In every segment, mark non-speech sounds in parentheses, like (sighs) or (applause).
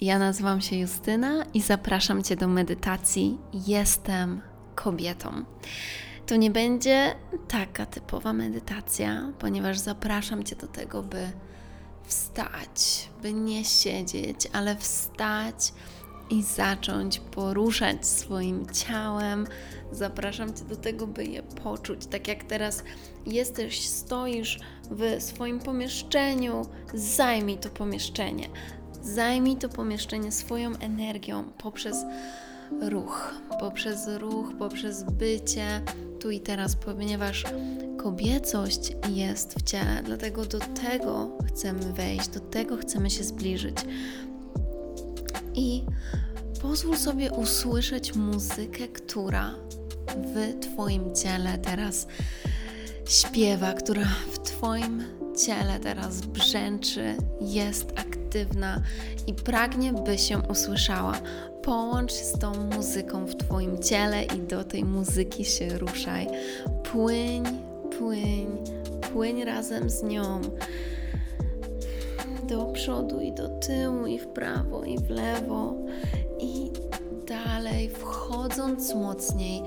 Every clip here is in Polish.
Ja nazywam się Justyna i zapraszam Cię do medytacji Jestem kobietą. To nie będzie taka typowa medytacja, ponieważ zapraszam Cię do tego, by wstać, by nie siedzieć, ale wstać i zacząć poruszać swoim ciałem. Zapraszam Cię do tego, by je poczuć. Tak jak teraz jesteś, stoisz w swoim pomieszczeniu, zajmij to pomieszczenie. Zajmij to pomieszczenie swoją energią poprzez ruch, poprzez ruch, poprzez bycie tu i teraz, ponieważ kobiecość jest w ciele, dlatego do tego chcemy wejść, do tego chcemy się zbliżyć. I pozwól sobie usłyszeć muzykę, która w Twoim ciele teraz śpiewa, która w Twoim ciele teraz brzęczy, jest aktywna i pragnie, by się usłyszała. Połącz z tą muzyką w Twoim ciele i do tej muzyki się ruszaj. Płyń, płyń, płyń razem z nią. Do przodu i do tyłu, i w prawo, i w lewo. I dalej, wchodząc mocniej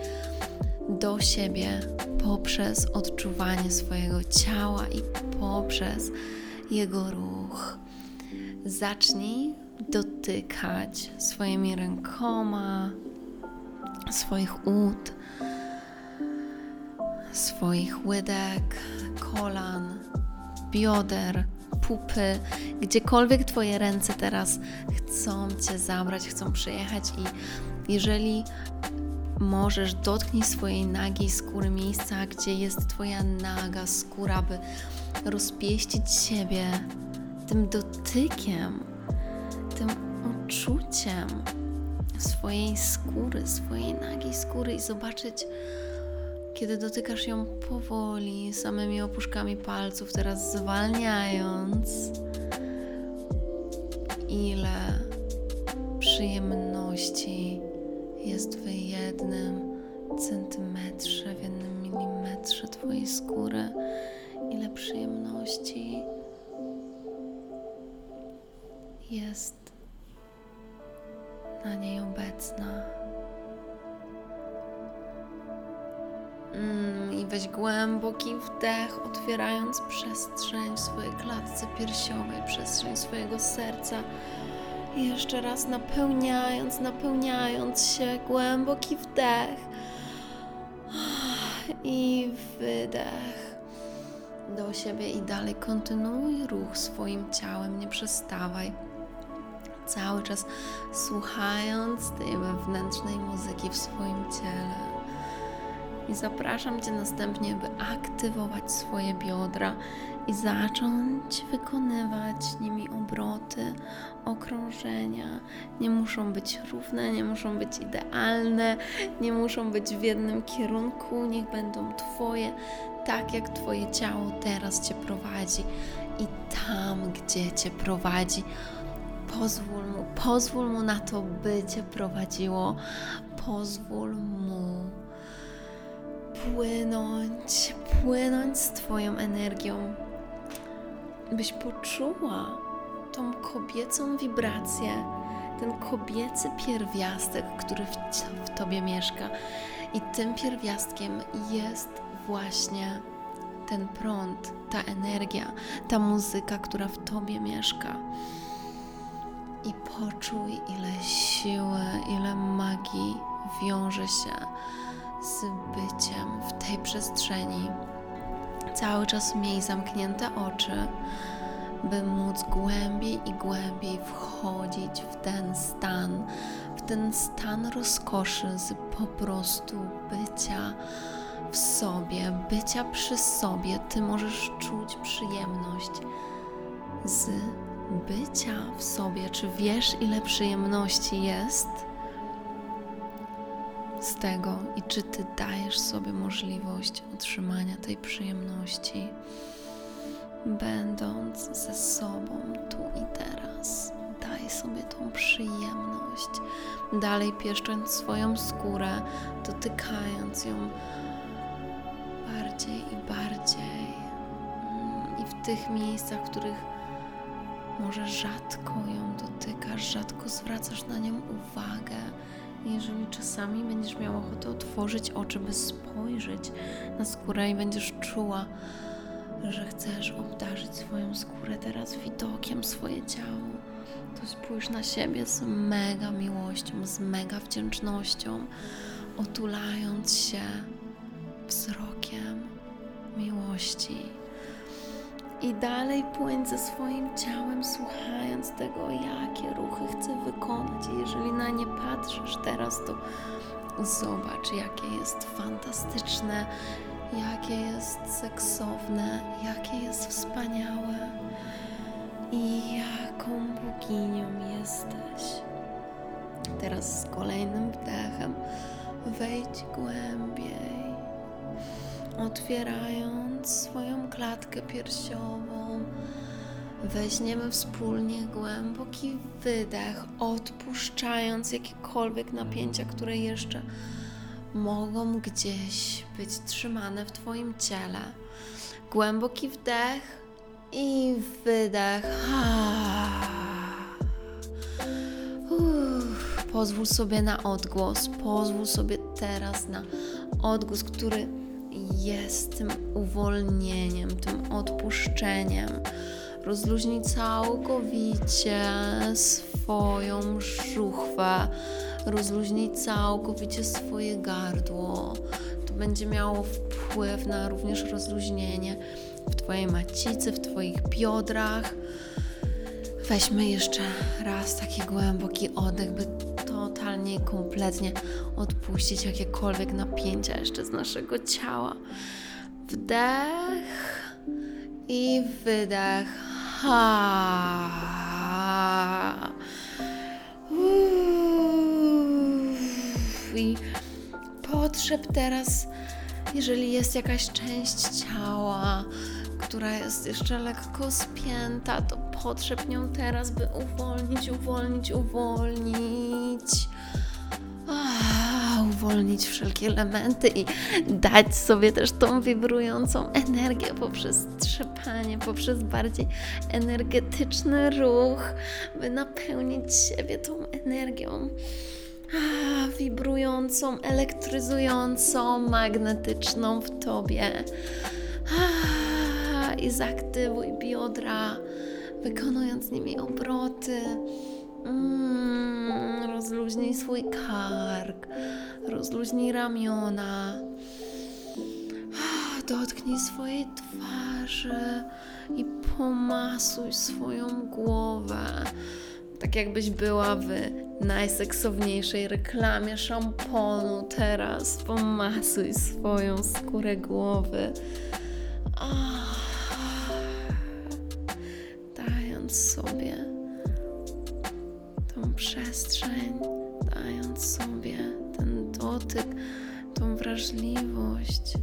do siebie poprzez odczuwanie swojego ciała i poprzez jego ruch. Zacznij dotykać swoimi rękoma swoich ud, swoich łydek, kolan, bioder, pupy, gdziekolwiek Twoje ręce teraz chcą Cię zabrać, chcą przyjechać i jeżeli możesz, dotknij swojej nagiej skóry, miejsca, gdzie jest Twoja naga skóra, by rozpieścić siebie tym dotykiem, tym uczuciem swojej skóry, swojej nagiej skóry i zobaczyć, kiedy dotykasz ją powoli, samymi opuszkami palców, teraz zwalniając, ile przyjemności jest w jednym centymetrze, w jednym milimetrze Twojej skóry, ile przyjemności jest na niej obecna. Mm, I weź głęboki wdech, otwierając przestrzeń w swojej klatce piersiowej, przestrzeń swojego serca. I jeszcze raz napełniając, napełniając się, głęboki wdech i wydech do siebie i dalej kontynuuj ruch swoim ciałem, nie przestawaj cały czas słuchając tej wewnętrznej muzyki w swoim ciele. I zapraszam Cię następnie, by aktywować swoje biodra i zacząć wykonywać nimi obroty, okrążenia. Nie muszą być równe, nie muszą być idealne, nie muszą być w jednym kierunku, niech będą Twoje, tak jak Twoje ciało teraz Cię prowadzi i tam, gdzie Cię prowadzi Pozwól mu, pozwól mu na to, by cię prowadziło. Pozwól mu płynąć, płynąć z Twoją energią, byś poczuła tą kobiecą wibrację, ten kobiecy pierwiastek, który w, Tobie mieszka. I tym pierwiastkiem jest właśnie ten prąd, ta energia, ta muzyka, która w Tobie mieszka i poczuj, ile siły, ile magii wiąże się z byciem w tej przestrzeni. Cały czas miej zamknięte oczy, by móc głębiej i głębiej wchodzić w ten stan, w ten stan rozkoszy z po prostu bycia w sobie, bycia przy sobie. Ty możesz czuć przyjemność z bycia w sobie. Czy wiesz, ile przyjemności jest z tego i czy ty dajesz sobie możliwość otrzymania tej przyjemności, będąc ze sobą tu i teraz? Daj sobie tą przyjemność, dalej pieszcząc swoją skórę, dotykając ją bardziej i bardziej. I w tych miejscach, w których może rzadko ją dotykasz, rzadko zwracasz na nią uwagę. Jeżeli czasami będziesz miała ochotę otworzyć oczy, by spojrzeć na skórę i będziesz czuła, że chcesz obdarzyć swoją skórę teraz widokiem swoje ciało, to spójrz na siebie z mega miłością, z mega wdzięcznością, otulając się wzrokiem miłości. I dalej płyń ze swoim ciałem, słuchając tego, jakie ruchy chcę wykonać. I jeżeli na nie patrzysz teraz, to zobacz, jakie jest fantastyczne, jakie jest seksowne, jakie jest wspaniałe i jaką boginią jesteś. Teraz z kolejnym wdechem wejdź głębiej, otwierając swoją klatkę piersiową. Weźmiemy wspólnie głęboki wydech, odpuszczając jakiekolwiek napięcia, które jeszcze mogą gdzieś być trzymane w Twoim ciele. Głęboki wdech i wydech. Uff, pozwól sobie na odgłos, pozwól sobie teraz na odgłos, który jest tym uwolnieniem, tym odpuszczeniem. Rozluźnij całkowicie swoją żuchwę, rozluźnij całkowicie swoje gardło. To będzie miało wpływ na również rozluźnienie w Twojej macicy, w Twoich biodrach. Weźmy jeszcze raz taki głęboki oddech, by totalnie i kompletnie odpuścić jakiekolwiek napięcia jeszcze z naszego ciała. Wdech i wydech. Ha. I potrzeb teraz, jeżeli jest jakaś część ciała, która jest jeszcze lekko spięta, to potrzeb nią teraz, by uwolnić, uwolnić, uwolnić. Uwolnić wszelkie elementy i dać sobie też tą wibrującą energię poprzez trzepanie, poprzez bardziej energetyczny ruch, by napełnić siebie tą energią. Ah, wibrującą, elektryzującą, magnetyczną w tobie. I zaktywuj biodra, wykonując nimi obroty. Mm, rozluźnij swój kark, rozluźnij ramiona. Ah, (sighs) dotknij swojej twarzy i pomasuj swoją głowę. Tak jakbyś była w najseksowniejszej reklamie szamponu teraz. Pomasuj swoją skórę głowy. Dając sobie tą przestrzeń, dając sobie ten dotyk, tą wrażliwość.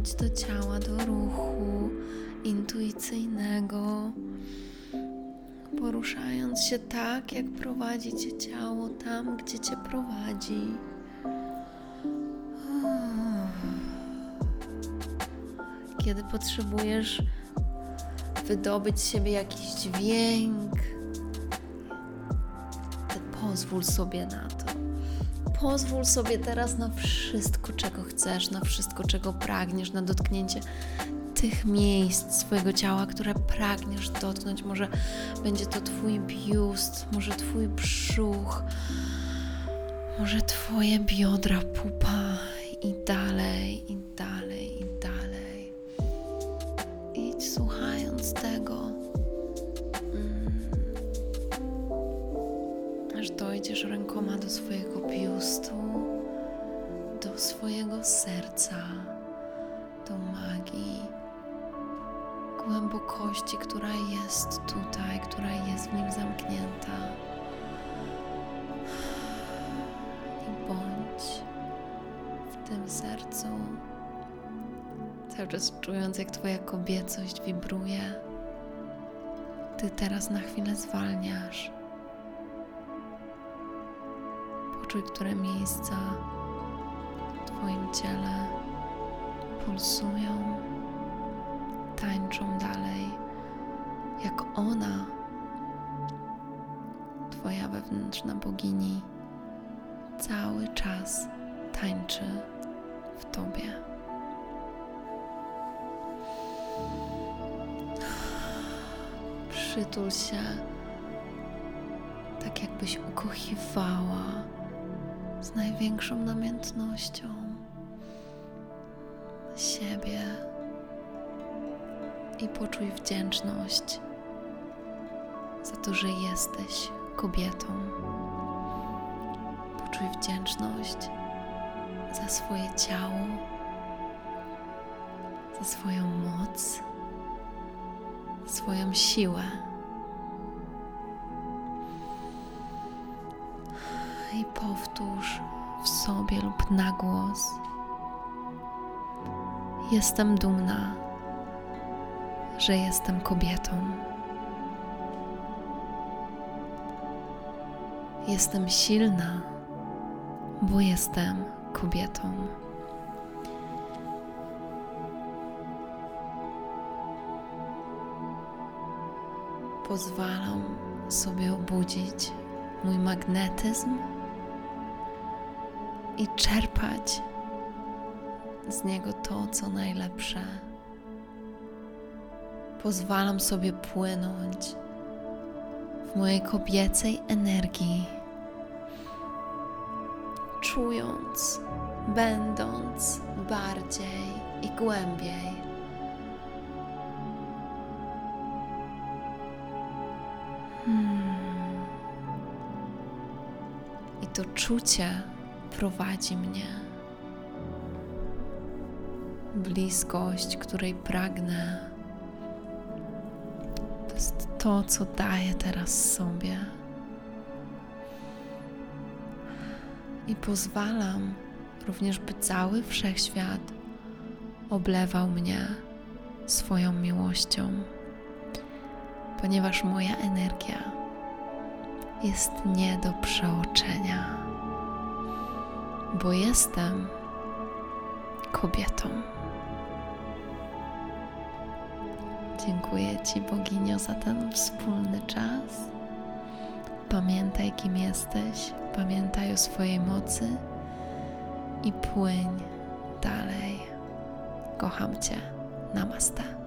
Wróć do ciała, do ruchu intuicyjnego, poruszając się tak, jak prowadzi cię ciało tam, gdzie cię prowadzi. Kiedy potrzebujesz wydobyć z siebie jakiś dźwięk, pozwól sobie na to. Pozwól sobie teraz na wszystko, czego chcesz, na wszystko, czego pragniesz, na dotknięcie tych miejsc swojego ciała, które pragniesz dotknąć. Może będzie to Twój biust, może Twój brzuch, może Twoje biodra, pupa i dalej, i dalej, i Tym sercu, cały czas czując, jak Twoja kobiecość wibruje. Ty teraz na chwilę zwalniasz. Poczuj, które miejsca w Twoim ciele pulsują, tańczą dalej, jak ona, Twoja wewnętrzna bogini, cały czas tańczy w Tobie. Przytul się, tak jakbyś ukochiwała z największą namiętnością siebie i poczuj wdzięczność za to, że jesteś kobietą. Poczuj wdzięczność za swoje ciało, za swoją moc, swoją siłę. I powtórz w sobie lub na głos. Jestem dumna, że jestem kobietą. Jestem silna, bo jestem kobietą. Pozwalam sobie obudzić mój magnetyzm i czerpać z niego to, co najlepsze. Pozwalam sobie płynąć w mojej kobiecej energii, czując, będąc bardziej i głębiej. Hmm. I to czucie prowadzi mnie. Bliskość, której pragnę, to jest to, co daję teraz sobie. I pozwalam również, by cały wszechświat oblewał mnie swoją miłością, ponieważ moja energia jest nie do przeoczenia, bo jestem kobietą. Dziękuję Ci, Boginio, za ten wspólny czas. Pamiętaj, kim jesteś, pamiętaj o swojej mocy i płyń dalej. Kocham Cię. Namaste.